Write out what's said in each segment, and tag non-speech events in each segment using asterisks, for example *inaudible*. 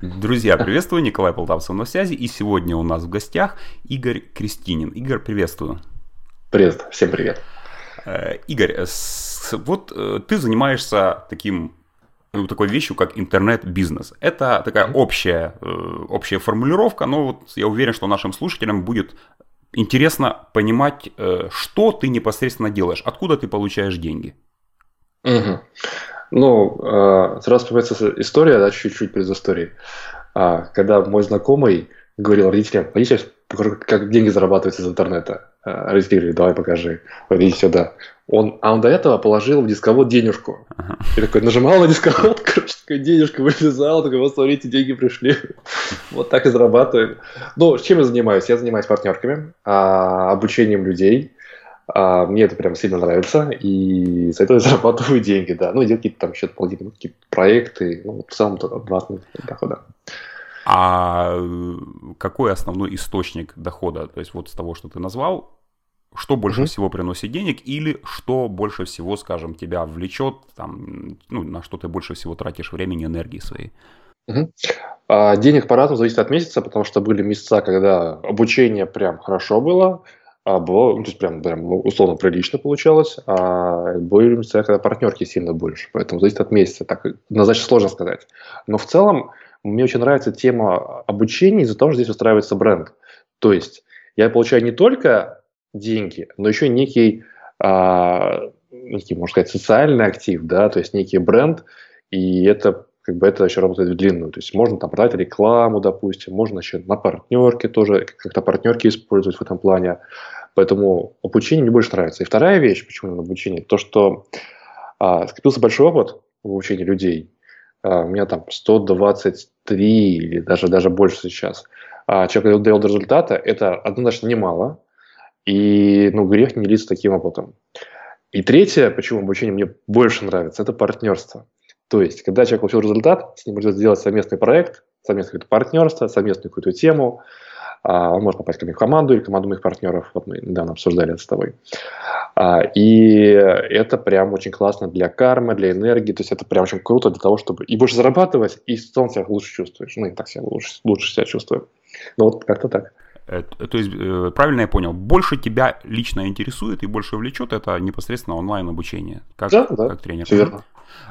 Друзья, *laughs* приветствую, Николай Полтавцев на связи, и сегодня у нас в гостях Игорь Крестинин. Игорь, приветствую. Привет, всем привет. Э, Игорь, вот э, ты занимаешься таким ну, такой вещью, как интернет-бизнес. Это такая общая, э, общая формулировка, но вот я уверен, что нашим слушателям будет интересно понимать, что ты непосредственно делаешь, откуда ты получаешь деньги. Угу. Ну, э, сразу вспоминается история, да, чуть-чуть без истории. А, когда мой знакомый говорил родителям, пойдите, покажу, как деньги зарабатываются из интернета. А, родители говорили, давай покажи, пойдите сюда. Он, а он до этого положил в дисковод денежку. Ага. И такой нажимал на дисковод, *laughs* короче, денежка вылезала, такой, вот смотрите, деньги пришли. *laughs* вот так и зарабатываем. Ну, чем я занимаюсь? Я занимаюсь партнерками, а, обучением людей, а, мне это прям сильно нравится, и за это я *laughs* зарабатываю деньги, да. Ну, делаю какие-то там еще дополнительные какие проекты, ну, в целом два дохода. А какой основной источник дохода? То есть вот с того, что ты назвал, что больше mm всего приносит денег или что больше всего, скажем, тебя влечет, там, ну, на что ты больше всего тратишь времени, энергии своей? Угу. А, денег по-разному зависит от месяца, потому что были месяца, когда обучение прям хорошо было, а было, ну, то есть прям, прям ну, условно прилично получалось, а месяца, когда партнерки сильно больше, поэтому зависит от месяца, так однозначно сложно сказать. Но в целом мне очень нравится тема обучения из-за того, что здесь устраивается бренд. То есть я получаю не только деньги, но еще некий, а, некий, можно сказать, социальный актив, да, то есть некий бренд, и это как бы это еще работает в длинную. То есть можно там продать рекламу, допустим, можно еще на партнерке тоже, как-то партнерки использовать в этом плане. Поэтому обучение мне больше нравится. И вторая вещь, почему именно обучение, то, что а, скопился большой опыт в обучении людей. А, у меня там 123 или даже, даже больше сейчас. А, человек довел до результата, это однозначно немало. И ну, грех не делиться таким опытом. И третье, почему обучение мне больше нравится, это партнерство. То есть, когда человек получил результат, с ним можно сделать совместный проект, совместное какое-то партнерство, совместную какую-то тему, он может попасть ко мне в команду или команду моих партнеров. Вот мы недавно обсуждали это с тобой. А, и это прям очень классно для кармы, для энергии. То есть это прям очень круто для того, чтобы и больше зарабатывать, и в целом себя лучше чувствуешь. Ну, и так себя лучше, лучше себя чувствую. Ну, вот как-то так. Э, то есть, э, правильно я понял, больше тебя лично интересует и больше влечет это непосредственно онлайн-обучение, как, да, да, как тренер. Все верно.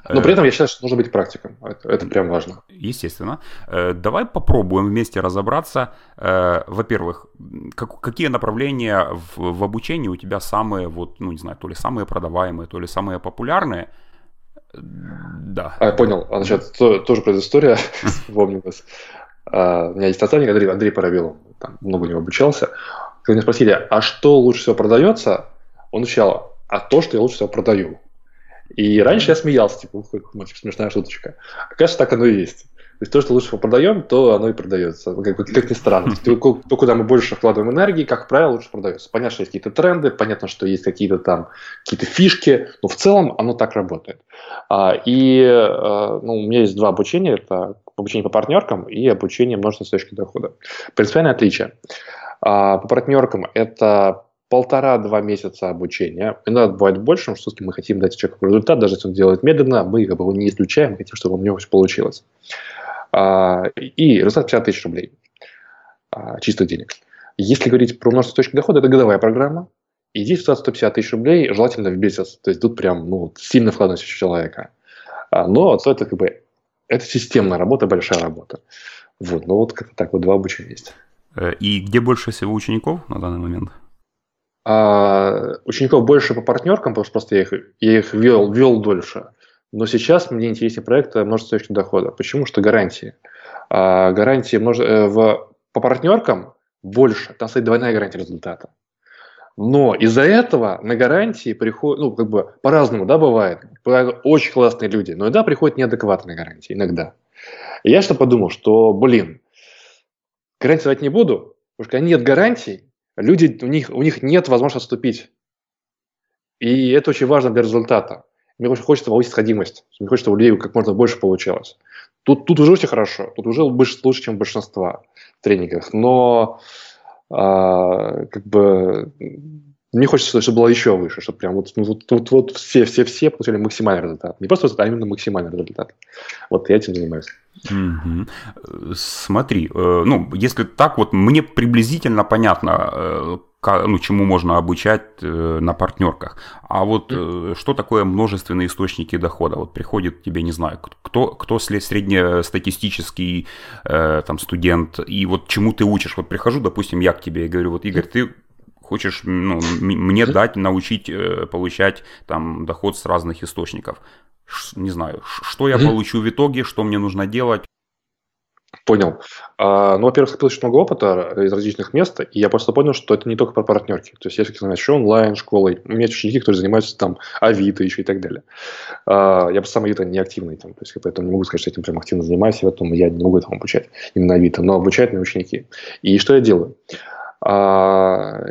Но при этом я считаю, что нужно быть практиком. Это, это прям важно. Естественно. Э, давай попробуем вместе разобраться. Во-первых, как, какие направления в, в обучении у тебя самые, вот, ну не знаю, то ли самые продаваемые, то ли самые популярные. Да. А, я понял. А, значит, то, тоже предыстория *laughs* вспомнилась. А, у меня есть наставник Андрей, Андрей Парабелов, там много у него обучался. Когда меня спросили, а что лучше всего продается, он отвечал, а то, что я лучше всего продаю. И раньше я смеялся, типа, мальчик, смешная шуточка. Оказывается, так оно и есть. То есть то, что лучше продаем, то оно и продается. Как, как ни странно. То, то, куда мы больше вкладываем энергии, как правило, лучше продается. Понятно, что есть какие-то тренды, понятно, что есть какие-то там какие-то фишки, но в целом оно так работает. А, и а, ну, у меня есть два обучения. Это обучение по партнеркам и обучение множественной точки дохода. Принципиальное отличие. А, по партнеркам это полтора-два месяца обучения. Иногда бывает больше, что мы хотим дать человеку результат, даже если он делает медленно, мы как бы его не исключаем, мы хотим, чтобы у него все получилось. А, и результат 50 тысяч рублей а, чистых денег. Если говорить про множество точек дохода, это годовая программа. И здесь 150 тысяч рублей желательно в месяц. То есть тут прям ну, сильно вкладывается у человека. А, но это как бы это системная работа, большая работа. Вот, ну вот как-то так вот два обучения есть. Э, и где больше всего учеников на данный момент? А, учеников больше по партнеркам, потому что просто я их, я их вел, вел дольше. Но сейчас мне интереснее проект множество точек дохода. Почему? Что гарантии. А, гарантии множе... Э, в... по партнеркам больше. Там стоит двойная гарантия результата. Но из-за этого на гарантии приходят, ну, как бы по-разному, да, бывает. Очень классные люди, но иногда приходят неадекватные гарантии, иногда. И я что подумал, что, блин, гарантии давать не буду, потому что нет гарантий, люди, у них, у них нет возможности отступить. И это очень важно для результата. Мне очень хочется повысить сходимость. Мне хочется, чтобы у людей как можно больше получалось. Тут, тут уже очень хорошо. Тут уже лучше, чем большинство в тренингах. Но а, как бы мне хочется, чтобы было еще выше, чтобы прям вот, вот, вот, вот все, все, все получили максимальный результат. Не просто результат, а именно максимальный результат. Вот я этим занимаюсь. Угу. Смотри, э, ну, если так, вот мне приблизительно понятно, э, ну, чему можно обучать э, на партнерках. А вот что такое множественные источники дохода? Вот приходит тебе, не знаю, кто, кто среднестатистический там, студент, и вот чему ты учишь? Вот прихожу, допустим, я к тебе и говорю, вот, Игорь, ты хочешь ну, мне дать, научить э, получать там доход с разных источников. Ш, не знаю, что я получу в итоге, что мне нужно делать. Понял. А, ну, во-первых, скопил очень много опыта из различных мест, и я просто понял, что это не только про партнерки. То есть, я все-таки занимаюсь еще онлайн, школой. У меня есть ученики, которые занимаются там Авито еще и так далее. А, я просто сам Авито не активный, там, то есть, поэтому не могу сказать, что этим прям активно занимаюсь, и поэтому я не могу этому обучать именно Авито, но обучают мои ученики. И что я делаю? А,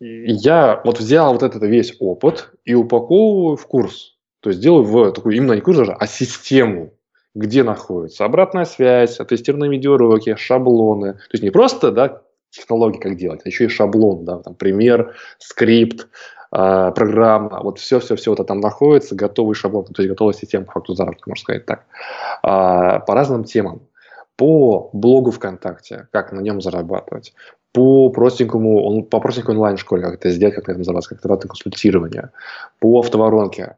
я вот взял вот этот весь опыт и упаковываю в курс. То есть делаю в такую именно не курс даже, а систему, где находится обратная связь, тестированные видеоуроки, шаблоны. То есть не просто да, технологии, как делать, а еще и шаблон, да, там, пример, скрипт, э, программа, вот все-все-все вот там находится, готовый шаблон, то есть готовая система по факту заработка, можно сказать так, э, по разным темам по блогу ВКонтакте, как на нем зарабатывать, по простенькому, он, по простенькой онлайн-школе, как это сделать, как это называется, как это консультирование, по автоворонке,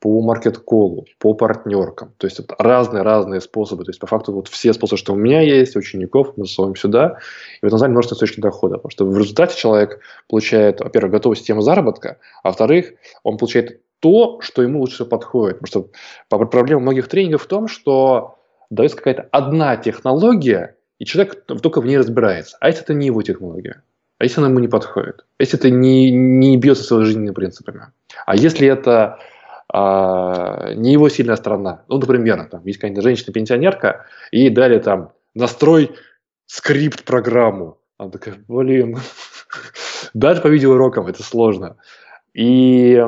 по маркет-колу, по партнеркам. То есть разные-разные способы. То есть по факту вот все способы, что у меня есть, учеников, мы засовываем сюда. И в этом зале множество источников дохода. Потому что в результате человек получает, во-первых, готовую систему заработка, а во-вторых, он получает то, что ему лучше подходит. Потому что проблема многих тренингов в том, что дается какая-то одна технология, и человек только в ней разбирается. А если это не его технология? А если она ему не подходит? Если это не, не бьется с его жизненными принципами? А если это а, не его сильная сторона? Ну, например, там есть какая-то женщина-пенсионерка, и дали там настрой скрипт-программу. Она такая, блин, *laughs* даже по видеоурокам это сложно. И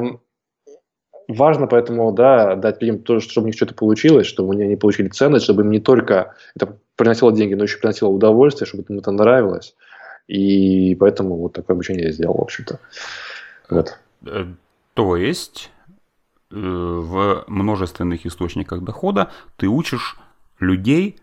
важно поэтому, да, дать людям то, чтобы у них что-то получилось, чтобы они получили ценность, чтобы им не только это приносило деньги, но еще приносило удовольствие, чтобы им это нравилось. И поэтому вот такое обучение я сделал, в общем-то. Вот. Э, то есть э, в множественных источниках дохода ты учишь людей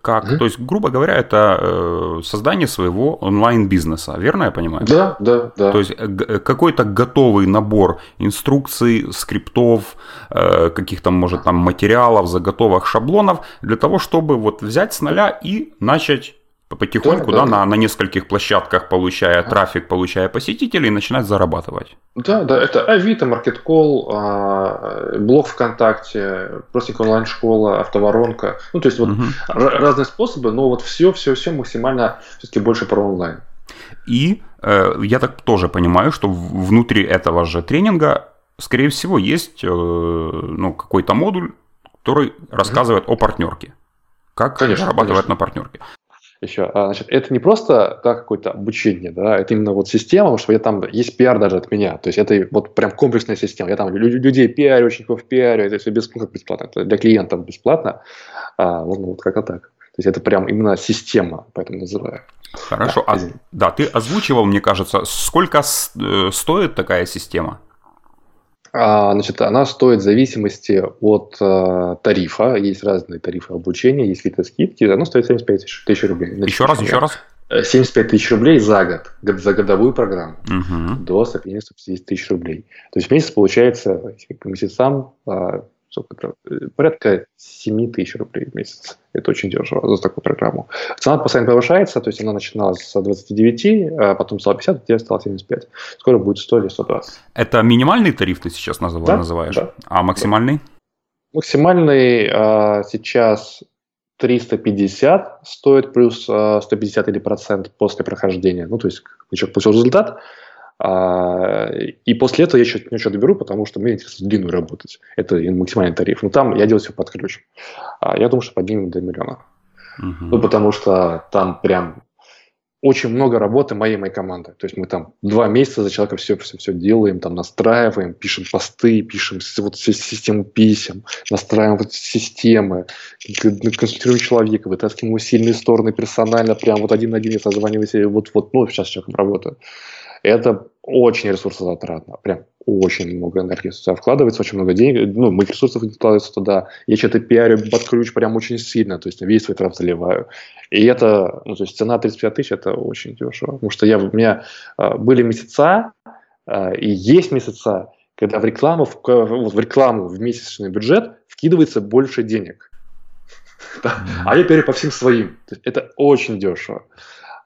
как, mm-hmm. то есть, грубо говоря, это э, создание своего онлайн-бизнеса, верно я понимаю? Да, да, да. То есть э, какой-то готовый набор инструкций, скриптов, э, каких-то, может, там материалов, заготовок, шаблонов для того, чтобы вот взять с нуля и начать потихоньку, да, да, да, на, на нескольких площадках, получая трафик, получая посетителей, начинать зарабатывать. Да, да, это Авито, Маркеткол, а, блог ВКонтакте, просто онлайн-школа, автоворонка. Ну, то есть вот угу. разные способы, но вот все, все, все максимально все-таки больше про онлайн. И э, я так тоже понимаю, что внутри этого же тренинга, скорее всего, есть э, ну, какой-то модуль, который рассказывает угу. о партнерке. Как конечно, зарабатывать конечно. на партнерке еще. А, значит, это не просто да, какое-то обучение, да, это именно вот система, потому что я там есть пиар даже от меня. То есть это вот прям комплексная система. Я там людей пиарю, учеников пиарю, это все бесплатно, бесплатно это для клиентов бесплатно. А, вот, ну, вот как-то так. То есть это прям именно система, поэтому называю. Хорошо. Да, а, да, ты озвучивал, мне кажется, сколько э, стоит такая система? А, значит, она стоит в зависимости от э, тарифа. Есть разные тарифы обучения, есть какие-то скидки. Она стоит 75 тысяч рублей. Значит, еще раз, еще раз. 75 тысяч рублей за год, за годовую программу, угу. до 150 тысяч рублей. То есть в месяц получается по месяцам а, сколько это, порядка 7 тысяч рублей в месяц. Это очень дешево за такую программу. Цена постоянно повышается, то есть она начиналась с 29, а потом стала 50, а теперь стала 75. Скоро будет 100 или 120. Это минимальный тариф ты сейчас называешь? Да, называешь? Да. А максимальный? Максимальный а, сейчас 350 стоит плюс а, 150 или процент после прохождения. Ну, то есть человек получил результат, а, и после этого я еще, еще доберу, потому что мне интересно длинную работать. Это максимальный тариф. Но там я делаю все под ключ. А, я думаю, что поднимем до миллиона. Ну, потому что там прям очень много работы моей моей команды. То есть мы там два месяца за человека все, все, все делаем, там настраиваем, пишем посты, пишем вот систему писем, настраиваем вот системы, консультируем человека, вытаскиваем его сильные стороны персонально, прям вот один на один я созваниваюсь, вот, вот, ну, сейчас с человеком работаю. Это очень ресурсозатратно, прям очень много энергии туда вкладывается, очень много денег, ну, моих ресурсов вкладывается туда. Я что-то пиарю под ключ прям очень сильно, то есть весь свой траф заливаю. И это, ну, то есть цена 35 тысяч, это очень дешево. Потому что я, у меня э, были месяца, э, и есть месяца, когда в рекламу, в, в рекламу, в месячный бюджет вкидывается больше денег. *laughs* А я пиарю по всем своим. Это очень дешево.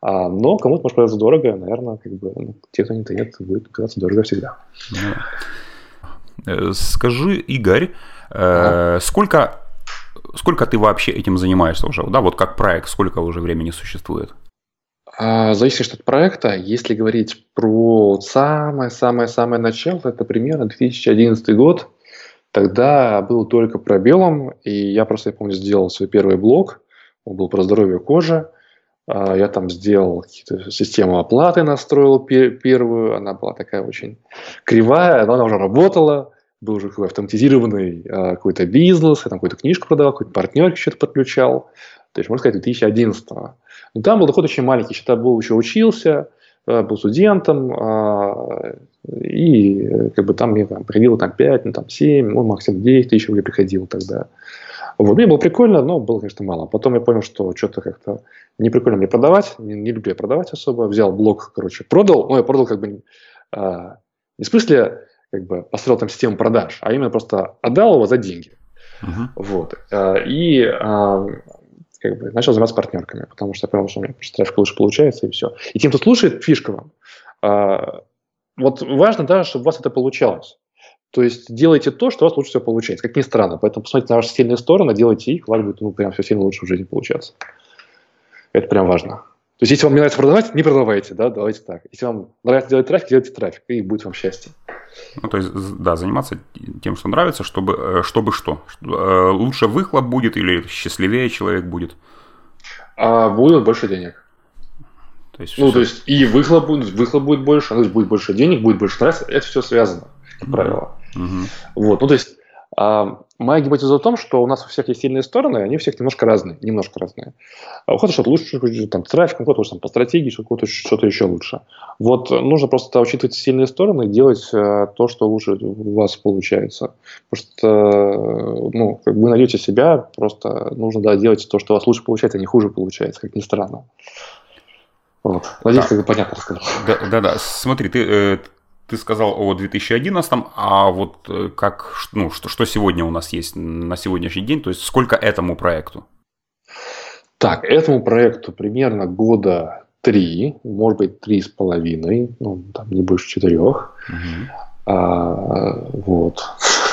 А, но кому-то может показаться дорого, наверное, как бы, ну, те, кто не тает, будет казаться дорого всегда. Э, скажи, Игорь, э, сколько, сколько ты вообще этим занимаешься уже? Да, вот как проект, сколько уже времени существует? А, зависит от проекта. Если говорить про самое-самое-самое начало, это примерно 2011 год. Тогда был только пробелом, и я просто, я помню, сделал свой первый блог. Он был про здоровье кожи. А, я там сделал систему оплаты, настроил первую. Она была такая очень кривая, но она уже работала. Был уже какой автоматизированный а, какой-то бизнес, я там какую-то книжку продавал, какой-то партнер что-то подключал. То есть, можно сказать, 2011 -го. Но там был доход очень маленький. Тогда был, еще учился, а, был студентом, и как бы там мне там, приходило там 5, ну, там 7, ну, максимум 10 тысяч рублей приходило тогда. Вот. Мне было прикольно, но было, конечно, мало. Потом я понял, что что-то как-то не прикольно мне продавать, не, не люблю я продавать особо. Взял блок, короче, продал. Ну, я продал как бы а, не в смысле как бы построил там систему продаж, а именно просто отдал его за деньги. Uh-huh. Вот. А, и а, как бы начал заниматься партнерками, потому что я понял, что у меня трафик лучше получается, и все. И тем, кто слушает, фишка вам. А, вот важно, да, чтобы у вас это получалось. То есть делайте то, что у вас лучше всего получается, как ни странно. Поэтому посмотрите на ваши сильные стороны, делайте их, у вас будет ну, прям все сильно лучше в жизни получаться. Это прям важно. То есть, если вам не нравится продавать, не продавайте, да, давайте так. Если вам нравится делать трафик, делайте трафик, и будет вам счастье. Ну, то есть, да, заниматься тем, что нравится, чтобы, э, чтобы что? Э, лучше выхлоп будет или счастливее человек будет? А будет больше денег. То есть, ну, все... то есть, и выхлоп будет, выхлоп будет больше, то есть, будет больше денег, будет больше нравится, это все связано, как правило. Угу. Вот, ну то есть а, моя гипотеза в том, что у нас у всех есть сильные стороны, они у всех немножко разные, немножко разные. А у кого-то что-то лучше, там, трафик, у кого-то там, по стратегии, у кого-то что-то еще лучше. Вот нужно просто учитывать сильные стороны и делать а, то, что лучше у вас получается. Потому что ну, как вы найдете себя, просто нужно да, делать то, что у вас лучше получается, а не хуже получается, как ни странно. Вот. Надеюсь, да. как понятно рассказал. Да, да, да. Смотри, ты, э, ты сказал о 2011, а вот э, как, ну, что, что сегодня у нас есть на сегодняшний день, то есть сколько этому проекту? Так, этому проекту примерно года три, может быть, три с половиной, ну, там не больше четырех. Угу. А, вот.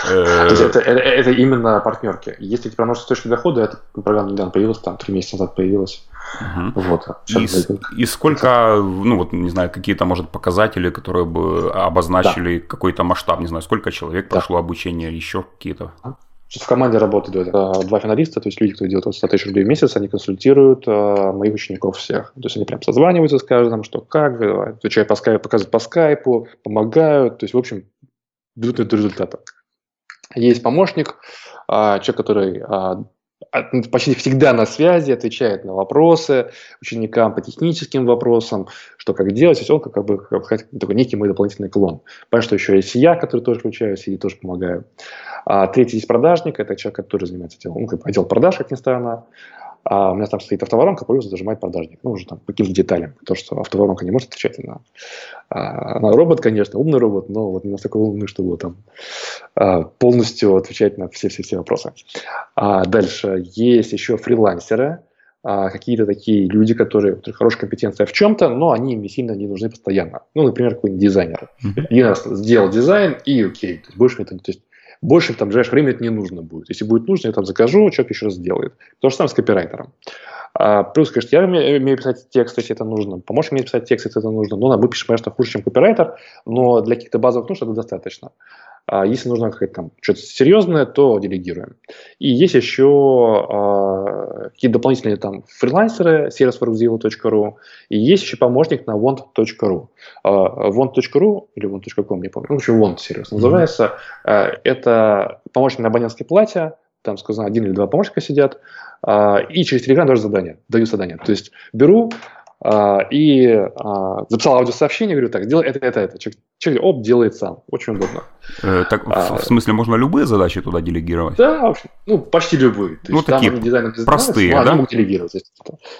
Э, то есть это, это, это именно партнерки. Если ты проносишь точки дохода, эта программа недавно появилась, там три месяца назад появилась. Угу. Вот. И, и сколько, ну вот, не знаю, какие-то, может, показатели, которые бы обозначили да. какой-то масштаб, не знаю, сколько человек да. прошло обучение, еще какие-то? В команде работают два финалиста, то есть люди, кто делают от 100 тысяч рублей в месяц, они консультируют э, моих учеников всех. То есть они прям созваниваются с каждым, что как, отвечают по скайпу, показывают по скайпу, помогают. То есть, в общем, ведут до результата. Есть помощник, э, человек, который э, ну, почти всегда на связи, отвечает на вопросы ученикам по техническим вопросам, что как делать, то есть он как бы такой некий мой дополнительный клон. Понятно, что еще есть я, который тоже включаюсь и тоже помогаю. А третий есть продажник, это человек, который занимается делом, ну, как бы отдел продаж, как ни странно. А у меня там стоит автоворонка, пользу зажимает продажник. Ну, уже там по каким-то деталям. То, что автоворонка не может отвечать на... А, она робот, конечно, умный робот, но вот не настолько умный, чтобы там а, полностью отвечать на все-все-все вопросы. А дальше есть еще фрилансеры, а, какие-то такие люди, которые, у которых хорошая компетенция в чем-то, но они им сильно не нужны постоянно. Ну, например, какой-нибудь дизайнер. Mm-hmm. Раз сделал дизайн, и окей. То есть больше это, то есть больше там в ближайшее время это не нужно будет. Если будет нужно, я там закажу, человек еще раз сделает. То же самое с копирайтером. А, плюс, конечно, я умею, умею писать текст, если это нужно. Помощник умеет писать текст, если это нужно. Ну, мы пишем, конечно, хуже, чем копирайтер, но для каких-то базовых нужд это достаточно. А если нужно какое-то там что-то серьезное, то делегируем. И есть еще а, какие-то дополнительные там фрилансеры, servisforxzero.ru, и есть еще помощник на want.ru. А, want.ru или want.com, не помню, ну, в общем, want сервис mm-hmm. называется. А, это помощник на абонентской плате, там, сказано, один или два помощника сидят, а, и через Telegram даже задание, даю задание. То есть беру, и а, записал аудиосообщение, говорю, так, делай это, это, это. Человек, человек оп, делает сам. Очень удобно. Э, так, а, в смысле, можно любые задачи туда делегировать? Да, в общем, ну, почти любые. То ну, есть, такие дизайнеры, простые, да? Они могут делегировать.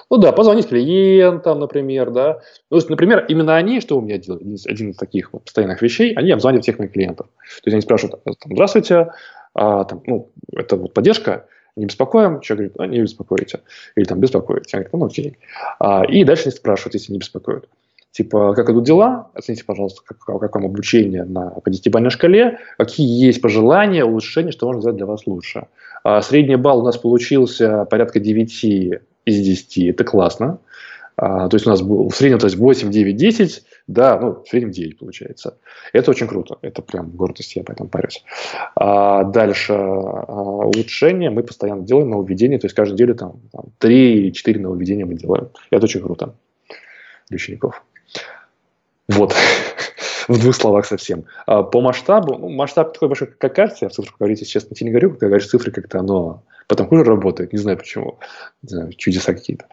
Ну да, позвонить клиентам, например, да. Ну, есть, например, именно они, что у меня делают, один из таких вот постоянных вещей, они обзванивают всех моих клиентов. То есть, они спрашивают, здравствуйте, а, там, ну, это вот поддержка, не беспокоим, человек говорит, а, не беспокоите. Или там беспокоите. Я говорю, ну окей. А, и дальше они спрашивают, если не беспокоят. Типа, как идут дела? Оцените, пожалуйста, как, как вам обучение на, по десятибалльной шкале. Какие есть пожелания, улучшения, что можно сделать для вас лучше. А, средний балл у нас получился порядка 9 из 10. Это классно. А, то есть у нас был в среднем то есть 8, 9, 10, да, ну, в среднем 9 получается. Это очень круто. Это прям гордость, я поэтому парюсь. А дальше а, улучшение мы постоянно делаем нововведения, то есть каждую неделю там, там 3-4 нововведения мы делаем. Это очень круто для учеников. Вот. *laughs* в двух словах совсем. А по масштабу, ну, масштаб такой большой, как кажется, я в цифрах говорить, честно, не говорю, когда говоришь цифры, как-то оно потом хуже работает, не знаю почему, не знаю, чудеса какие-то.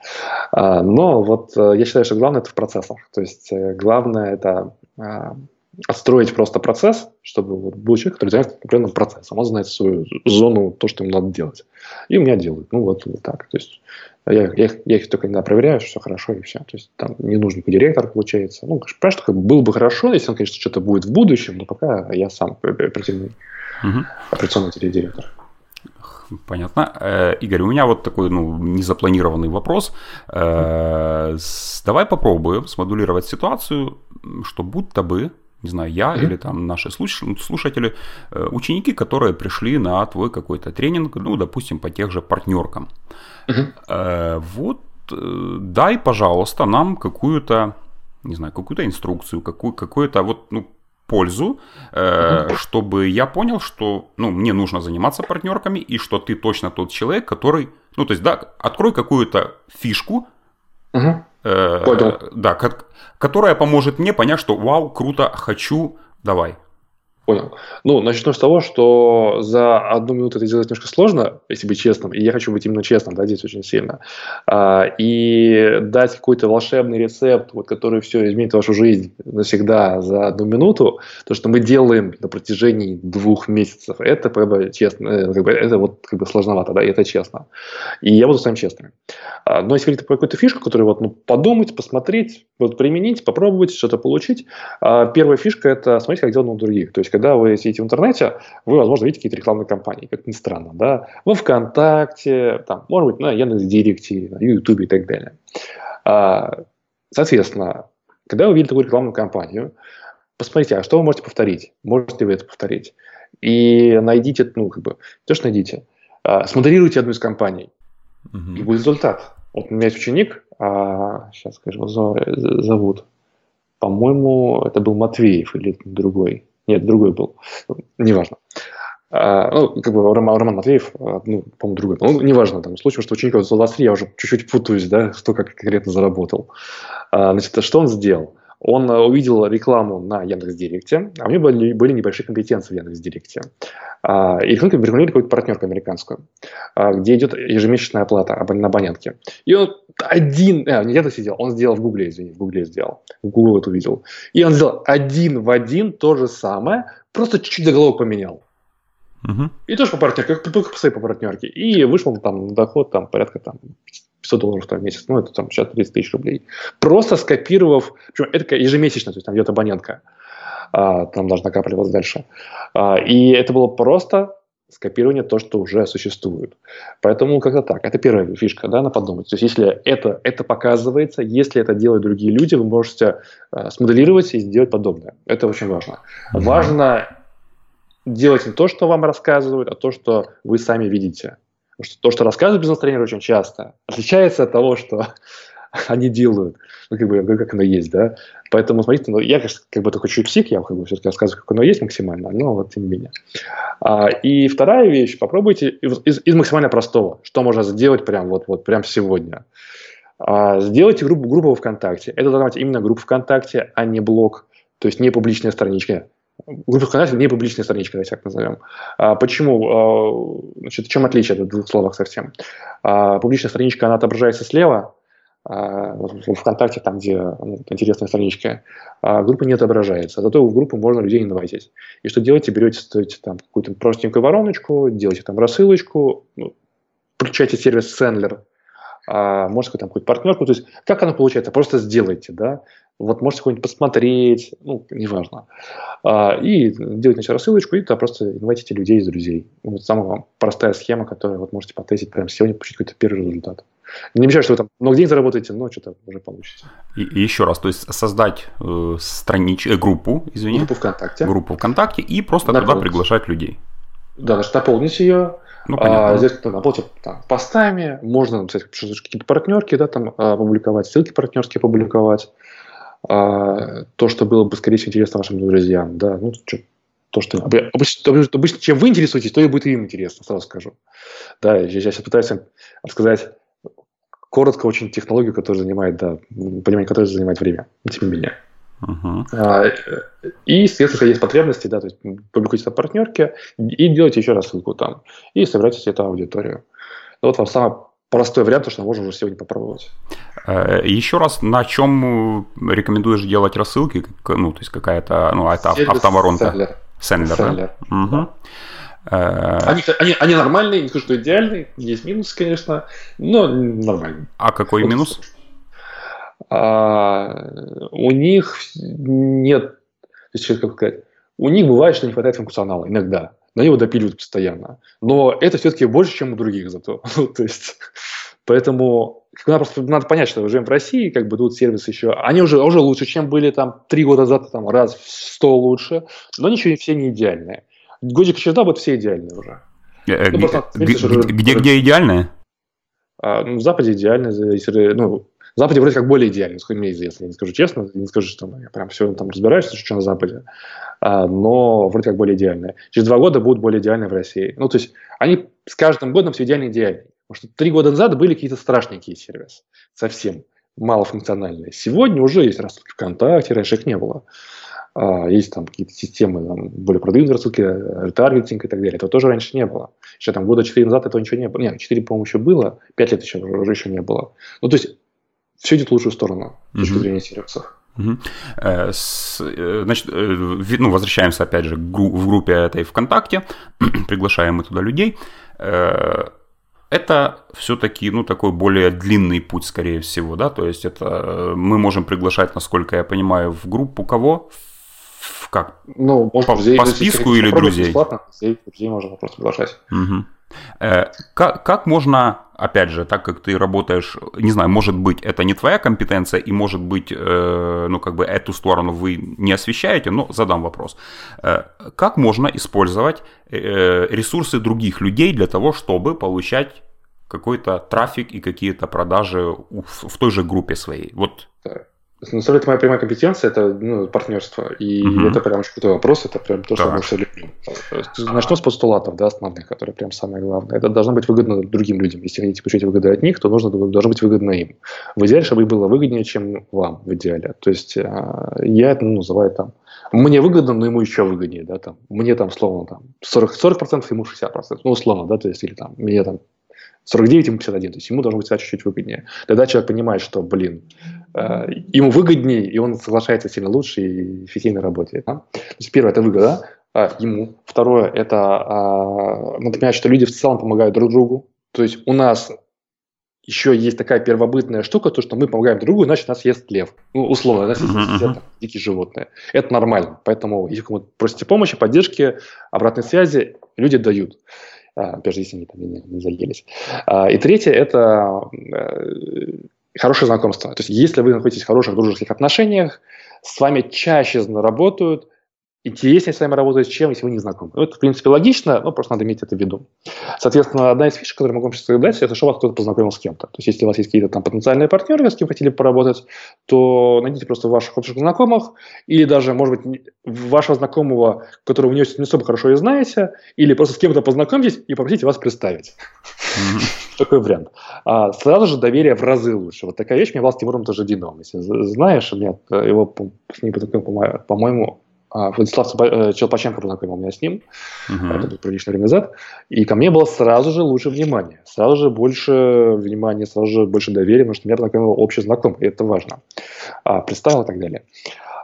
А, но вот э, я считаю, что главное это в процессах, то есть э, главное это а, отстроить просто процесс, чтобы вот был человек, который занимается определенным процессом, он знает свою зону, то, что ему надо делать. И у меня делают. Ну, вот, вот так. То есть я, я, я их только иногда проверяю, что все хорошо, и все. То есть там не нужен директор, получается. Ну, что как бы, было бы хорошо, если он, конечно, что-то будет в будущем, но пока я сам оперативный, угу. операционный директор. Понятно. Э, Игорь, у меня вот такой ну, незапланированный вопрос. Э, давай попробуем смодулировать ситуацию, что будто бы не знаю, я mm-hmm. или там наши слушатели, э, ученики, которые пришли на твой какой-то тренинг, ну, допустим, по тех же партнеркам. Mm-hmm. Вот дай, пожалуйста, нам какую-то, не знаю, какую-то инструкцию, какую, какую-то вот, ну, пользу, э, чтобы я понял, что ну, мне нужно заниматься партнерками, и что ты точно тот человек, который. Ну, то есть, да, открой какую-то фишку, угу. э, да, которая поможет мне понять, что вау, круто, хочу, давай. Понял. Ну, начну с того, что за одну минуту это сделать немножко сложно, если быть честным, и я хочу быть именно честным, да, здесь очень сильно. А, и дать какой-то волшебный рецепт, вот, который все изменит вашу жизнь навсегда за одну минуту, то, что мы делаем на протяжении двух месяцев, это, как бы, честно, э, как бы, это вот как бы сложновато, да, и это честно. И я буду с вами честным. А, но если говорить про какую-то фишку, которую вот, ну, подумать, посмотреть, вот, применить, попробовать что-то получить, а, первая фишка – это смотреть, как делать у других. То есть, когда вы сидите в интернете, вы, возможно, видите какие-то рекламные кампании, как ни странно, да, во ВКонтакте, там, может быть, на Яндекс.Директе, на Ютубе и так далее. А, соответственно, когда вы видите такую рекламную кампанию, посмотрите, а что вы можете повторить? Можете ли вы это повторить? И найдите, ну, как бы, то, что найдите, а, смоделируйте одну из компаний, угу. и будет результат. Вот у меня есть ученик, а, сейчас скажу, зовут, по-моему, это был Матвеев или другой. Нет, другой был. Неважно. А, ну, как бы Роман, Роман Матвеев, а, ну, по-моему, другой. Ну, неважно, там, случай, что учеников за 23 я уже чуть-чуть путаюсь, да, кто как конкретно заработал. А, значит, что он сделал? Он увидел рекламу на Яндекс.Директе, а у меня были, были небольшие компетенции в Яндекс.Директе. И рекламировали какую-то партнерку американскую, где идет ежемесячная оплата на абонентке. И он один, а, не где-то сидел, он сделал в Гугле, извини, в Гугле сделал, в Гугле это увидел. И он сделал один в один то же самое, просто чуть-чуть заголовок поменял. Угу. И тоже по партнерке, как по, по, по партнерке. И вышел там доход там порядка там 500 долларов в месяц, ну это там сейчас 30 тысяч рублей. Просто скопировав, причем это ежемесячно, то есть там идет абонентка, а, там должна накапливаться дальше. А, и это было просто скопирование то, что уже существует. Поэтому как-то так. Это первая фишка, да, на подумать. То есть если это, это показывается, если это делают другие люди, вы можете э, смоделировать и сделать подобное. Это очень важно. Mm-hmm. Важно делать не то, что вам рассказывают, а то, что вы сами видите. Потому что то, что рассказывают бизнес-тренеры очень часто, отличается от того, что *laughs* они делают. Ну, как бы, как оно есть, да. Поэтому, смотрите, ну, я, конечно, как бы такой чуть я как бы все-таки рассказываю, как оно есть максимально, но вот тем не менее. А, и вторая вещь, попробуйте из, из максимально простого, что можно сделать прям вот, вот прям сегодня. А, сделайте группу, группу ВКонтакте. Это должна быть именно группа ВКонтакте, а не блог, то есть не публичная страничка. Группа ВКонтакте не публичная страничка, давайте так назовем. А, почему? А, значит, чем отличие? В двух словах совсем. А, публичная страничка, она отображается слева, а, в ВКонтакте, там, где ну, интересная страничка, а группа не отображается. Зато в группу можно людей инвайтить. И что делаете? Берете, стоите там какую-то простенькую вороночку, делаете там рассылочку, ну, включаете сервис Sendler, а, может, там какую-то партнерку. То есть, как оно получается? Просто сделайте, да. Вот можете какой-нибудь посмотреть, ну, неважно. А, и делать начать рассылочку, и туда просто инвайтите людей из друзей. Вот самая простая схема, которую вот можете потестить прямо сегодня, получить какой-то первый результат. Не обещаю, что вы там много денег заработаете, но что-то уже получите. И, и еще раз, то есть создать э, странич... э, группу, извини. Группу ВКонтакте. Группу ВКонтакте и просто Наполнить. туда приглашать людей. Да, значит, наполнить ее, ну, а, здесь кто наплатит там, постами, можно написать какие-то партнерки, да, там а, опубликовать, ссылки партнерские опубликовать. А, то, что было бы, скорее всего, интересно вашим друзьям, да, ну, что, то, что обычно, обычно, чем вы интересуетесь, то и будет им интересно, сразу скажу. Да, я, сейчас пытаюсь рассказать коротко очень технологию, которая занимает, да, понимание которой занимает время, тем не менее. Uh-huh. А, и, если есть потребности, да, то есть публикуйте на партнерке и делайте еще раз ссылку там. И собирайте эту аудиторию. Ну, вот вам самый простой вариант, то, что можно уже сегодня попробовать. Э, еще раз, на чем рекомендуешь делать рассылки? Ну, то есть какая-то, ну, это Сервис автоворонка. Сендлер. Сендлер, Сендлер. да? Угу. Они, они, они нормальные, не скажу, что идеальные, есть минус, конечно, но нормальные. А какой вот минус? а, у них нет, как сказать, у них бывает, что не хватает функционала иногда. На него допиливают постоянно. Но это все-таки больше, чем у других зато. *laughs* Ну, то есть, поэтому надо, просто, надо понять, что мы живем в России, как бы тут сервисы еще, они уже, уже лучше, чем были там три года назад, там раз в сто лучше, но ничего все не идеальные. Годик через два будут все идеальные уже. Э, э, ну, где, где, идеальные? А, ну, в Западе идеальные, если, ну, Западе вроде как более идеально, насколько мне известно. Я не скажу честно, не скажу, что я прям все там разбираюсь, что на Западе. А, но вроде как более идеальные. Через два года будут более идеальные в России. Ну, то есть они с каждым годом все идеально идеальнее. Потому что три года назад были какие-то страшненькие сервисы. Совсем малофункциональные. Сегодня уже есть рассылки ВКонтакте, раньше их не было. А, есть там какие-то системы, там, более продвинутые рассылки, ретаргетинг и так далее. Этого тоже раньше не было. Еще там года 4 назад этого ничего не было. Нет, 4, по-моему, еще было, 5 лет еще, уже еще не было. Ну, то есть все идет в лучшую сторону с точки mm-hmm. зрения сервисов. Угу. Значит, э, ну, возвращаемся опять же в группе этой ВКонтакте, *clears throat* приглашаем мы туда людей. Это все-таки, ну, такой более длинный путь, скорее всего, да, то есть это мы можем приглашать, насколько я понимаю, в группу кого? В, как? Ну, по, друзей, по списку или друзей? Бесплатно, друзей, можно просто приглашать. Угу. Э, как, как можно, опять же, так как ты работаешь, не знаю, может быть, это не твоя компетенция, и может быть, э, ну, как бы эту сторону вы не освещаете, но задам вопрос. Э, как можно использовать ресурсы других людей для того, чтобы получать какой-то трафик и какие-то продажи в той же группе своей? Вот на самом деле, моя прямая компетенция – это ну, партнерство. И угу. это прям очень крутой вопрос, это прям то, что я больше люблю. Начнем с постулатов, да, основных, которые прям самое главное. Это должно быть выгодно другим людям. Если хотите получить выгоду от них, то нужно, должно быть выгодно им. В идеале, чтобы было выгоднее, чем вам в идеале. То есть а, я это ну, называю там мне выгодно, но ему еще выгоднее, да, там, мне там, словно, там, 40, 40% ему 60%, ну, условно, да, то есть, или там, мне там 49, ему 51, то есть ему должно быть всегда чуть-чуть выгоднее. Тогда человек понимает, что, блин, э, ему выгоднее, и он соглашается сильно лучше и эффективно работает. Да? То есть первое – это выгода э, ему. Второе – это э, надо понимать, что люди в целом помогают друг другу. То есть у нас еще есть такая первобытная штука, то, что мы помогаем друг другу, иначе нас ест лев. Ну, условно, нас ест uh-huh. дикие животные. Это нормально. Поэтому, если вы просите помощи, поддержки, обратной связи, люди дают. А, опять же, если они там не, не заелись. А, и третье – это э, хорошее знакомство. То есть, если вы находитесь в хороших дружеских отношениях, с вами чаще работают интереснее с вами работать, чем если вы не знакомы. Ну, это, в принципе, логично, но просто надо иметь это в виду. Соответственно, одна из фишек, которую могу вам сейчас сказать, это что вас кто-то познакомил с кем-то. То есть, если у вас есть какие-то там потенциальные партнеры, с кем хотели поработать, то найдите просто ваших общих знакомых, или даже, может быть, вашего знакомого, которого вы не, особо хорошо и знаете, или просто с кем-то познакомьтесь и попросите вас представить. Такой вариант. А сразу же доверие в разы лучше. Вот такая вещь мне была с Тимуром Тажидиновым. Если знаешь, у меня его с ним по-моему, а, Владислав э, Челпаченко познакомил меня с ним, uh-huh. это было приличное время назад, и ко мне было сразу же лучше внимание, сразу же больше внимания, сразу же больше доверия, потому что меня познакомил общий знакомый, и это важно. А, представил и так далее.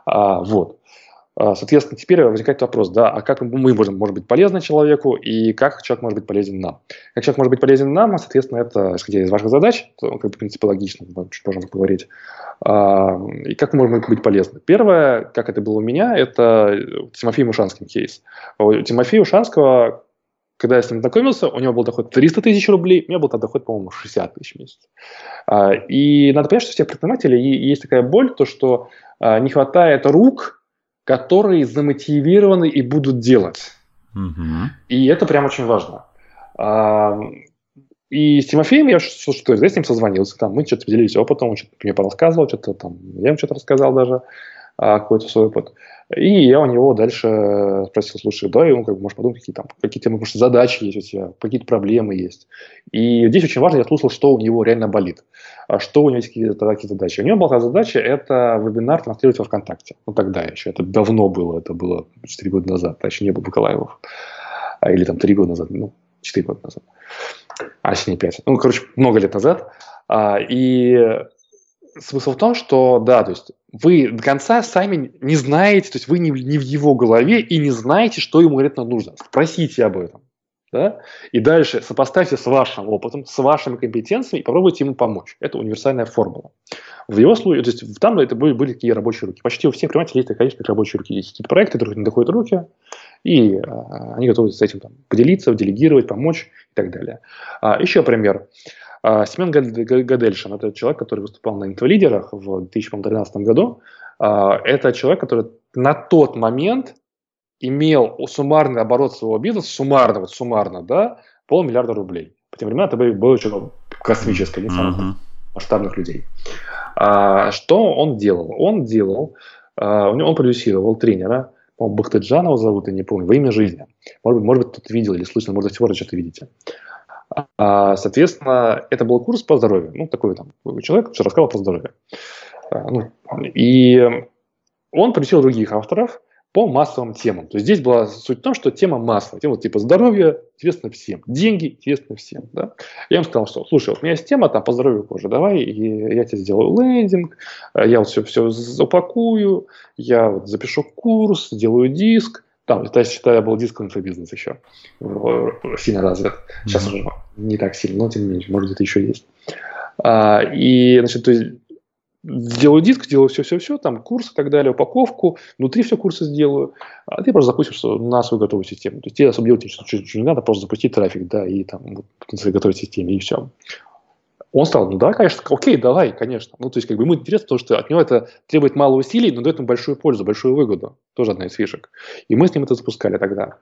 А, вот. А, соответственно, теперь возникает вопрос, да, а как мы можем, может быть полезны человеку и как человек может быть полезен нам? Как человек может быть полезен нам, а, соответственно, это, исходя из ваших задач, то, как бы, в принципе, логично, чуть можем поговорить. А, и как мы можем быть полезны? Первое, как это было у меня, это Тимофей Мушанский кейс. У Тимофея Ушанского, когда я с ним знакомился, у него был доход 300 тысяч рублей, у меня был доход, по-моему, 60 тысяч в месяц. И надо понять, что у всех предпринимателей есть такая боль, то, что не хватает рук, которые замотивированы и будут делать. Угу. И это прям очень важно. А, и с Тимофеем я что, что я с ним созвонился, там, мы что-то поделились опытом, он что-то мне порассказывал, что-то там, я ему что-то рассказал даже, а, какой-то свой опыт. И я у него дальше спросил, слушай, да, он как бы, может подумать, какие там, какие-то, может, задачи есть у тебя, какие-то проблемы есть. И здесь очень важно, я слушал, что у него реально болит, а что у него есть какие-то такие задачи. У него была задача, это вебинар транслировать во ВКонтакте. Ну, тогда еще, это давно было, это было 4 года назад, а еще не было Бакалаевов. А, или там 3 года назад, ну, 4 года назад. А, если не 5. Ну, короче, много лет назад. А, и смысл в том, что, да, то есть вы до конца сами не знаете, то есть вы не, не в его голове и не знаете, что ему конкретно нужно. Спросите об этом. Да? И дальше сопоставьте с вашим опытом, с вашими компетенциями и попробуйте ему помочь. Это универсальная формула. В его случае, то есть там это были, были такие рабочие руки. Почти у всех предпринимателей есть, конечно, рабочие руки. Есть какие-то проекты, которые не доходят руки, и а, они готовы с этим там, поделиться, делегировать, помочь и так далее. А, еще пример. А, Семен Гадельшин – это человек, который выступал на инфолидерах в 2013 году. А, это человек, который на тот момент имел суммарный оборот своего бизнеса, суммарно, вот суммарно, да, полмиллиарда рублей. По тем временам это было что-то космическое, не самых uh-huh. масштабных людей. А, что он делал? Он делал, а, он продюсировал тренера, по-моему, Бахтеджанова зовут, я не помню, во имя жизни. Может быть, может быть, кто-то видел или слышал, может быть, вы что-то видите. А, соответственно, это был курс по здоровью. Ну, такой там человек, все рассказал про здоровье. А, ну, и он пригласил других авторов по массовым темам. То есть здесь была суть в том, что тема массовая. Тема типа здоровья интересна всем, деньги интересны всем. Да? Я им сказал, что слушай, вот у меня есть тема там, по здоровью кожи, давай и я тебе сделаю лендинг, я вот все, все упакую, я вот запишу курс, сделаю диск, там, то есть, считаю, был диск инфобизнес еще сильно развит. Сейчас mm-hmm. уже не так сильно, но тем не менее, может, где-то еще есть. А, и, значит, то есть, сделаю диск, делаю все-все-все, там курс и так далее, упаковку, внутри все курсы сделаю, а ты просто запустишь на свою готовую систему. То есть тебе особо делать ничего, ничего не надо, просто запустить трафик, да, и там вот, на своей готовой системе, и все. Он сказал, ну да, конечно, окей, давай, конечно. Ну, то есть, как бы ему интересно то, что от него это требует мало усилий, но дает ему большую пользу, большую выгоду. Тоже одна из фишек. И мы с ним это запускали тогда.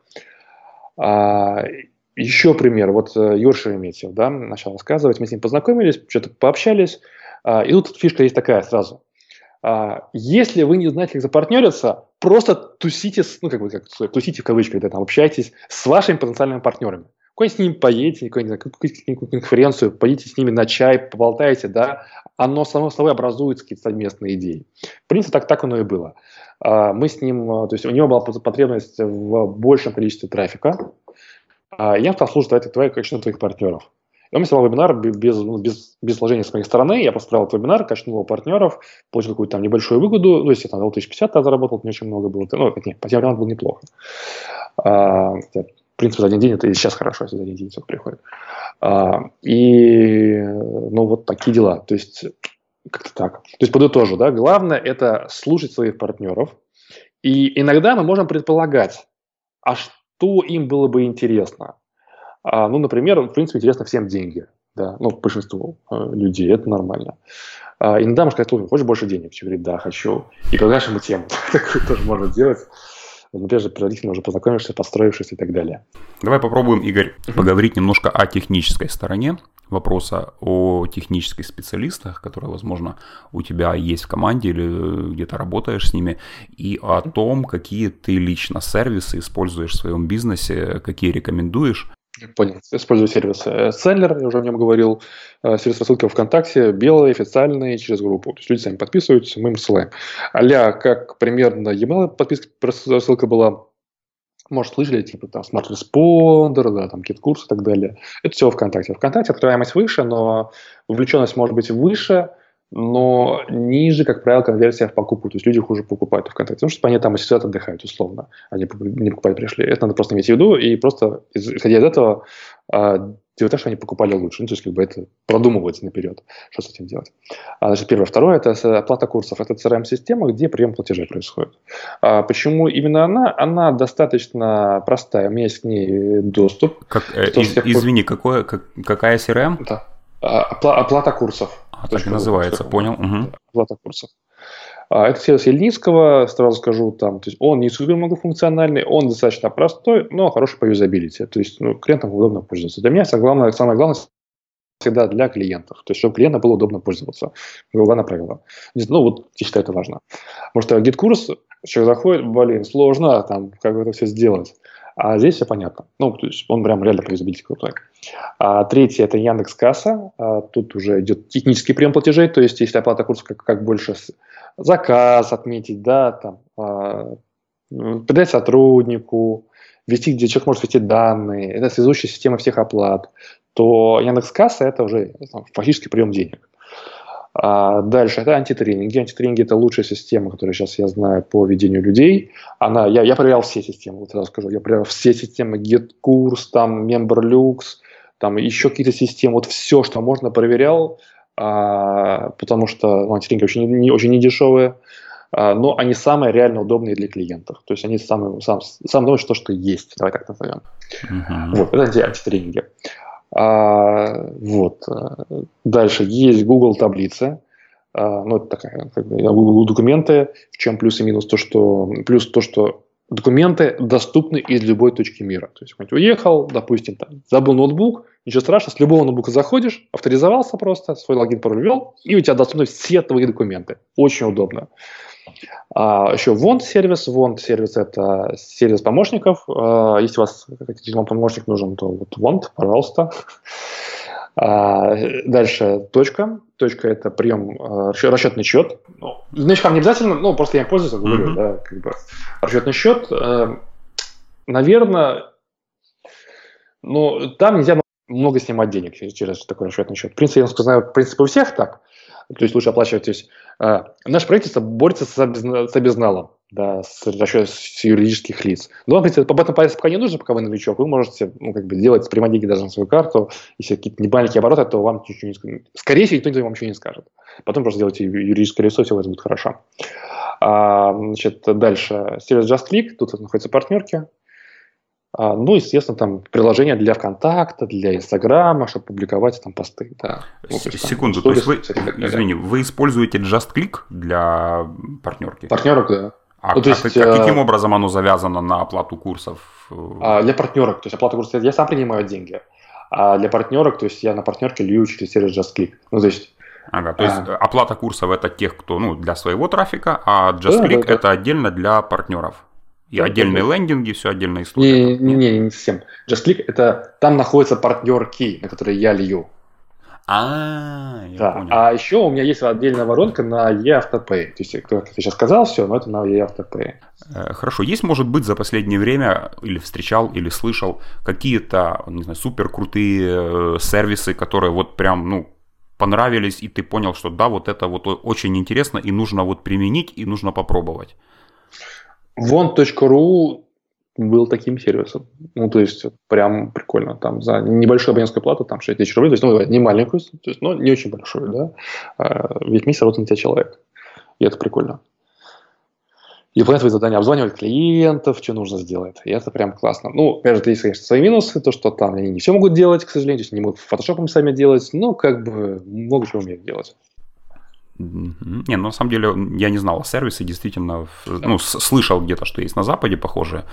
А, еще пример. Вот э, Юр Шереметьев, да, начал рассказывать. Мы с ним познакомились, что-то пообщались. А, и тут фишка есть такая сразу. А, если вы не знаете, как запартнериться, просто тусите, ну, как бы, как, тусите в кавычках, да, там, общайтесь с вашими потенциальными партнерами. Куда-нибудь с ними поедете, какую-нибудь конференцию, поедете с ними на чай, поболтаете, да, оно само собой образует какие-то совместные идеи. В принципе, так, так оно и было. А, мы с ним, а, то есть у него была потребность в большем количестве трафика. А, я стал слушать давайте твоих, конечно, твоих партнеров. И он мне сделал вебинар без, ну, без, без вложения с моей стороны. Я построил этот вебинар, качнул его партнеров, получил какую-то там небольшую выгоду. Ну, если там 1050 заработал, не очень много было. Ну, нет, по тем временам было неплохо. Принципе, за один день это и сейчас хорошо, если за один день все приходит. А, и, ну, вот такие дела. То есть, как-то так. То есть, подытожу, да, главное – это слушать своих партнеров. И иногда мы можем предполагать, а что им было бы интересно. А, ну, например, в принципе, интересно всем деньги. Да, ну, большинству э, людей, это нормально. А, иногда можно сказать, слушай, хочешь больше денег? Человек говорит, да, хочу. И же мы тему *laughs* такую тоже можно делать например, же предварительно уже познакомишься, построившись и так далее. Давай попробуем, Игорь, поговорить немножко о технической стороне вопроса о технических специалистах, которые, возможно, у тебя есть в команде или где-то работаешь с ними, и о том, какие ты лично сервисы используешь в своем бизнесе, какие рекомендуешь. Понял. Использую сервис Sendler, я уже о нем говорил. Э, сервис рассылки ВКонтакте, белый, официальный, через группу. То есть люди сами подписываются, мы им ссылаем. Аля, как примерно e-mail подписка, рассылка была, может, слышали, типа там Smart Responder, да, там кит-курс и так далее. Это все ВКонтакте. ВКонтакте открываемость выше, но вовлеченность может быть выше, но ниже, как правило, конверсия в покупку. То есть люди хуже покупают ВКонтакте, потому что они там сидят отдыхают, условно. Они не покупать пришли. Это надо просто иметь в виду, и просто, исходя из этого, а, делать так, что они покупали лучше. Ну, то есть, как бы это продумывается наперед, что с этим делать. А, значит, первое. Второе – это оплата курсов. Это CRM-система, где прием платежей происходит. А почему именно она? Она достаточно простая. У меня есть к ней доступ. Как, э, из, извини, какое, как, какая CRM? Да. А, оплата курсов. А, так и называется, понял. Угу. Оплата курсов. А, это сервис Ельницкого, сразу скажу, там, то есть он не супер многофункциональный, он достаточно простой, но хороший по юзабилити. То есть ну, клиентам удобно пользоваться. Для меня самое главное, самое главное всегда для клиентов. То есть, чтобы клиентам было удобно пользоваться. Главное правило. Ну, вот я считаю, это важно. Потому что GetCourse, человек заходит, блин, сложно там, как это все сделать. А здесь все понятно. Ну, то есть он прям реально юзабилити крутой. А третье – это Яндекс Касса. А тут уже идет технический прием платежей, то есть если оплата курса как, как больше заказ отметить, да, там, а, придать сотруднику, ввести, где человек может ввести данные, это связующая система всех оплат, то Яндекс Касса – это уже там, фактически прием денег. А дальше это антитренинги. Антитренинги – это лучшая система, которую сейчас я знаю по ведению людей. Она, я, я проверял все системы, вот сразу скажу. Я проверял все системы, GetCourse, там, MemberLux, там еще какие-то системы. Вот все, что можно, проверял, а, потому что ну, антитренинги очень, не, очень недешевые, а, но они самые реально удобные для клиентов. То есть они самые, сам, самое удобное, что, что есть, давай так назовем. Uh-huh. Вот, это антитренинги. А, вот. Дальше есть Google таблицы. А, ну, это такая, как бы, Google документы. В чем плюс и минус? То, что, плюс то, что документы доступны из любой точки мира. То есть, уехал, допустим, там, забыл ноутбук, ничего страшного, с любого ноутбука заходишь, авторизовался просто, свой логин, пароль ввел, и у тебя доступны все твои документы. Очень удобно. А, еще Wand сервис. Wand сервис это сервис помощников. А, если у вас вам помощник нужен, то вот Wand, пожалуйста. А, дальше точка. Точка это прием а, расчетный счет. Ну, новичкам не обязательно, ну просто я пользуюсь, говорю, mm-hmm. да, как бы расчетный счет. А, наверное, ну там нельзя много снимать денег через такой расчетный счет. В принципе, я знаю, в принципе, у всех так то есть лучше оплачивать. Есть э, наше правительство борется с, обезна, с обезналом, да, с, расчет, с юридических лиц. Но, в принципе, об этом пока не нужно, пока вы новичок. Вы можете ну, как бы делать, принимать деньги даже на свою карту. Если какие-то небольшие обороты, то вам ничего не скажет. Скорее всего, никто вам ничего не скажет. Потом просто делайте юридическое лицо, все у вас будет хорошо. А, значит, дальше. Сервис JustClick, тут находятся партнерки. А, ну, естественно, там приложение для ВКонтакта, для Инстаграма, чтобы публиковать там посты. Да. Ну, то есть, Секунду, то есть вы, извини, вы используете JustClick для партнерки? Партнерок, да. А, ну, то есть, а каким образом оно завязано на оплату курсов? А, для партнерок, то есть оплата курсов, я сам принимаю деньги. А для партнерок, то есть я на партнерке лью через сервис JustClick. Ну, то есть Ага, то есть а, оплата курсов это тех, кто, ну, для своего трафика, а JustClick да, да, это да. отдельно для партнеров. И отдельные да. лендинги, все отдельная история. Не, не, не, не совсем. Just Click это там находится партнер key, на который я лью. А, я да. понял. А еще у меня есть отдельная воронка на eAutoPay. То есть, как я сейчас сказал, все, но это на eAutoPay. Э, хорошо. Есть, может быть, за последнее время или встречал, или слышал какие-то, не знаю, супер крутые э, сервисы, которые вот прям, ну, понравились, и ты понял, что да, вот это вот очень интересно, и нужно вот применить, и нужно попробовать. Вон.ру был таким сервисом. Ну, то есть, прям прикольно. Там за небольшую абонентскую плату, там 6 тысяч рублей, то есть, ну, не маленькую, то есть, но не очень большую, да. А, ведь месяц работает на тебя человек. И это прикольно. И выполнять свои задания, обзванивать клиентов, что нужно сделать. И это прям классно. Ну, опять же, есть, конечно, свои минусы, то, что там они не все могут делать, к сожалению, то есть не могут фотошопом сами делать, но как бы много чего умеют делать. Не, ну на самом деле я не знал о сервисе, действительно, ну, слышал где-то, что есть на Западе похожие.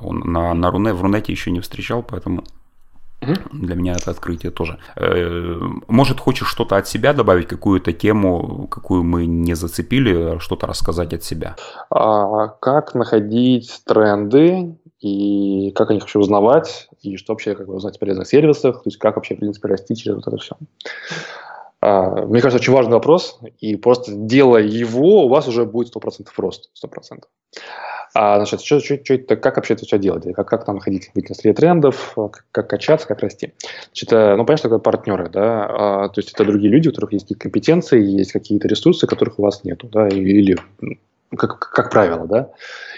На, на Руне, в Рунете еще не встречал, поэтому для меня это открытие тоже. Э, может, хочешь что-то от себя добавить, какую-то тему, какую мы не зацепили, что-то рассказать от себя? А, как находить тренды и как о них вообще узнавать? и что вообще как бы, узнать о полезных сервисах, то есть как вообще, в принципе, расти через вот это все. А, мне кажется, очень важный вопрос, и просто делая его, у вас уже будет 100% рост, 100%. А, значит, что, что, что это, как вообще это все делать? Как, как там находить быть на трендов, как, как качаться, как расти? Значит, э, ну, понятно, что это партнеры, да, а, то есть это другие люди, у которых есть какие-то компетенции, есть какие-то ресурсы, которых у вас нету, да, или, как, как правило, да,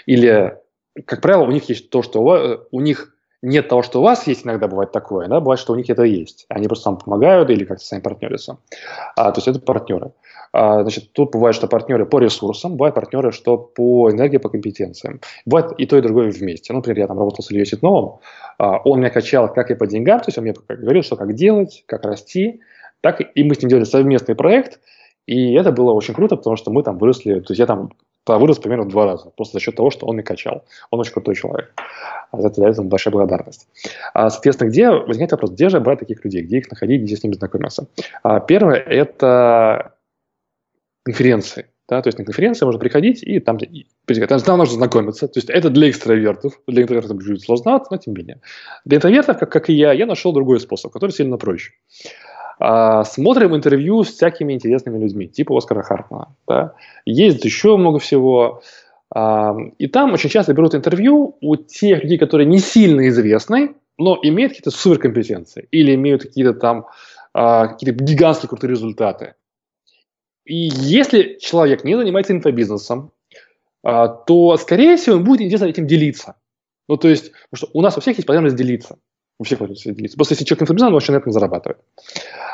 или, как правило, у них есть то, что у, вас, у них нет того, что у вас есть, иногда бывает такое, да, бывает, что у них это есть. Они просто сам помогают или как-то сами партнерятся. А, то есть это партнеры. А, значит, тут бывает, что партнеры по ресурсам, бывают партнеры, что по энергии, по компетенциям. Бывает и то, и другое вместе. Ну, например, я там работал с Ильей Ситновым, а, он меня качал как и по деньгам, то есть он мне говорил, что как делать, как расти, так и мы с ним делали совместный проект, и это было очень круто, потому что мы там выросли, то есть я там вырос примерно в два раза, просто за счет того, что он меня качал. Он очень крутой человек. А за это за это большая благодарность. А, соответственно, где возникает вопрос, где же брать таких людей, где их находить, где с ними знакомиться? А, первое – это конференции. Да, то есть на конференции можно приходить и там, и, там, там нужно знакомиться. То есть это для экстравертов. Для интровертов будет сложновато, но тем не менее. Для интровертов, как, как и я, я нашел другой способ, который сильно проще. А, смотрим интервью с всякими интересными людьми, типа Оскара Хартмана. Да? Есть еще много всего. А, и там очень часто берут интервью у тех людей, которые не сильно известны, но имеют какие-то суперкомпетенции или имеют какие-то там а, какие-то гигантские крутые результаты. И если человек не занимается инфобизнесом, то, скорее всего, он будет интересно этим делиться. Ну, то есть, потому что у нас у всех есть потребность делиться. У всех потребность делиться. Просто если человек инфобизнес, он очень на этом зарабатывает.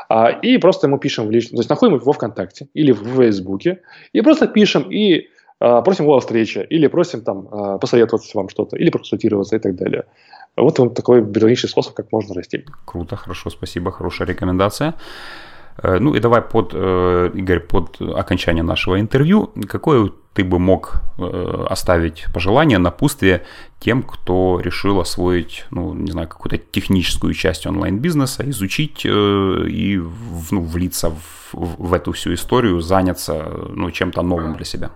А, и просто ему пишем в личном, то есть находим его ВКонтакте или в Фейсбуке, и просто пишем и а, просим его о встрече, или просим там а, посоветоваться вам что-то, или проконсультироваться и так далее. Вот он такой берлинический способ, как можно расти. Круто, хорошо, спасибо, хорошая рекомендация. Э, ну и давай под, э, Игорь, под окончание нашего интервью, какое ты бы мог э, оставить пожелание, напутствие тем, кто решил освоить, ну, не знаю, какую-то техническую часть онлайн-бизнеса, изучить и ну, влиться в, в эту всю историю, заняться ну, чем-то новым для себя?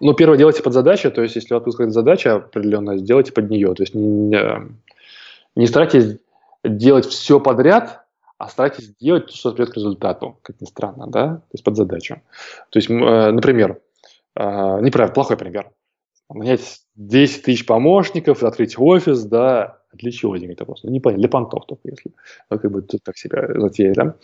Ну, первое, делайте под задачу, то есть, если у вас какая-то задача определенная, сделайте под нее. То есть, не, не старайтесь делать все подряд, а старайтесь делать то, что придет к результату, как ни странно, да, то есть под задачу. То есть, э, например, э, неправильно, плохой пример. Нанять 10 тысяч помощников, открыть офис, да, для чего это просто? Не понятно, для понтов только, если как бы тут так себя затеять, да.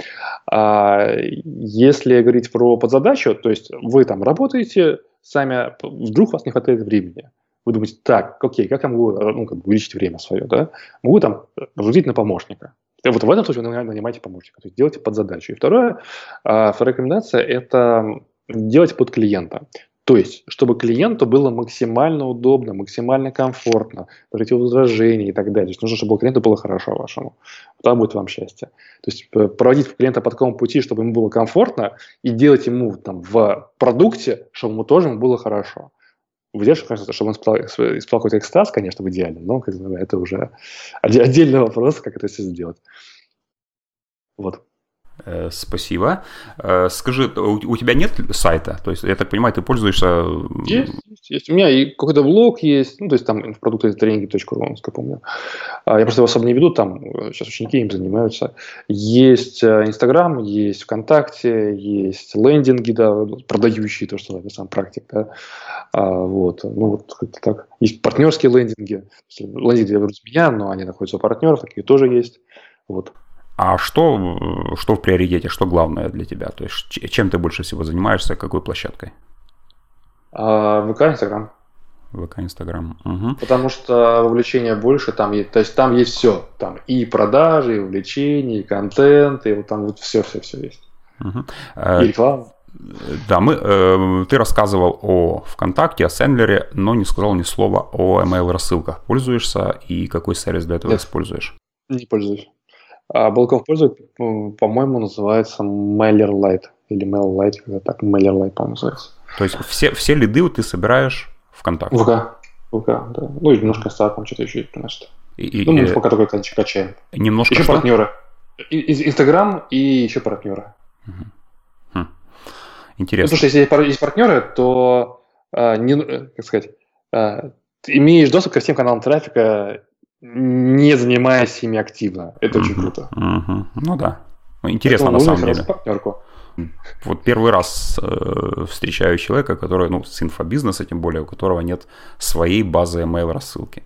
А если говорить про подзадачу, то есть вы там работаете сами, вдруг у вас не хватает времени. Вы думаете, так, окей, как я могу ну, как бы увеличить время свое, да? Могу там разгрузить на помощника. И вот в этом случае вы нанимаете помощника, то есть делайте под задачу. И второе, а, вторая рекомендация – это делать под клиента. То есть, чтобы клиенту было максимально удобно, максимально комфортно, против возражений и так далее. То есть, нужно, чтобы клиенту было хорошо вашему. Тогда будет вам счастье. То есть, проводить клиента по такому пути, чтобы ему было комфортно, и делать ему там, в продукте, чтобы ему тоже было хорошо. В идеале, конечно, чтобы он испытал, испытал какой-то экстаз, конечно, в идеале, но как это уже отдельный вопрос, как это все сделать. Вот. Э, спасибо. Э, скажи, у тебя нет сайта? То есть, я так понимаю, ты пользуешься... Есть, есть. есть. У меня и какой-то блог есть, ну, то есть, там продукты тренинги.ру, насколько помню. А, я просто его особо не веду, там сейчас ученики им занимаются. Есть э, Инстаграм, есть ВКонтакте, есть лендинги, да, продающие то, что я сам практик, да. А, вот, ну, вот как-то так. Есть партнерские лендинги. Лендинги я беру меня, но они находятся у партнеров, такие тоже есть. Вот. А что, что в приоритете, что главное для тебя? То есть чем ты больше всего занимаешься, какой площадкой? А, ВК, Инстаграм. ВК, Инстаграм. Угу. Потому что вовлечения больше, там есть, то есть там есть все. Там и продажи, и вовлечение, и контент, и вот там вот все-все-все есть. Угу. И реклама. Да, мы, э, ты рассказывал о ВКонтакте, о Сендлере, но не сказал ни слова о email рассылках. Пользуешься и какой сервис для этого Нет, используешь? Не пользуюсь. А Балков пользует, по-моему, называется MailerLite или MailerLite, когда так, MailerLite, по-моему, называется. То есть все, все лиды ты собираешь ВКонтакте? ВК, ВК, да. Ну и немножко стат, там что-то еще приносит. И, ну, мы пока только качаем. Немножко Еще что? партнеры. Инстаграм и еще партнеры. Угу. Хм. Интересно. Ну, потому что если есть партнеры, то, а, не, как сказать, ты имеешь доступ ко всем каналам трафика не занимаясь ими активно. Это очень круто. Ну да. Ну, интересно на самом деле. Партнерку. Вот первый раз э, встречаю человека, который, ну, с инфобизнеса, тем более, у которого нет своей базы email рассылки.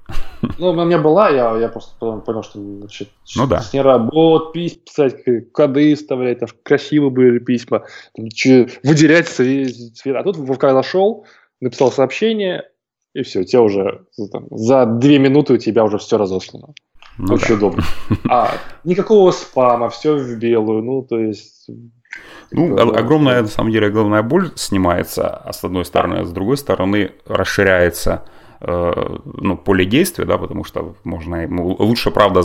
Ну, у меня была, я, я просто потом понял, что значит, ну, да. с ней работ, письма писать, коды вставлять, там, красивые были письма, там, выделять цвет. А тут в ВК зашел, написал сообщение, и все, у тебя уже там, за две минуты у тебя уже все разослано. Ну, Очень да. удобно. *laughs* А, никакого спама, все в белую, ну, то есть... Ну, это, огромная, на самом деле, головная боль снимается, а с одной стороны, а с другой стороны расширяется э, ну, поле действия, да, потому что можно, ну, лучше, правда,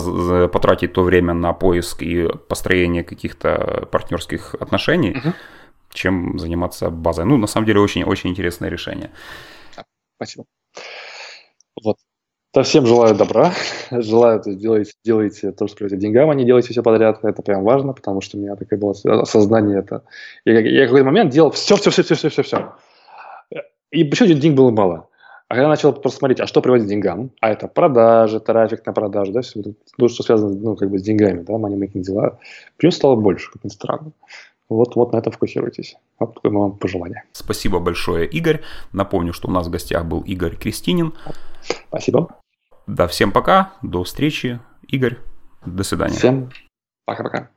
потратить то время на поиск и построение каких-то партнерских отношений, угу. чем заниматься базой. Ну, на самом деле, очень-очень интересное решение. Спасибо. Вот. Да, всем желаю добра, *laughs* желаю, то делайте, делайте то, что говорите деньгам, а не делайте все подряд. Это прям важно, потому что у меня такое было осознание это. Я, я в какой-то момент делал все, все, все, все, все, все, все. И еще денег было мало. А когда начал просто смотреть, а что приводит к деньгам, а это продажи, трафик на продажу, да, все, то, что связано ну, как бы с деньгами, да, money-making дела, плюс стало больше, как ни странно. Вот, вот на это фокусируйтесь. Вот такое вам пожелание. Спасибо большое, Игорь. Напомню, что у нас в гостях был Игорь Крестинин. Спасибо. Да, всем пока, до встречи. Игорь, до свидания. Всем пока-пока.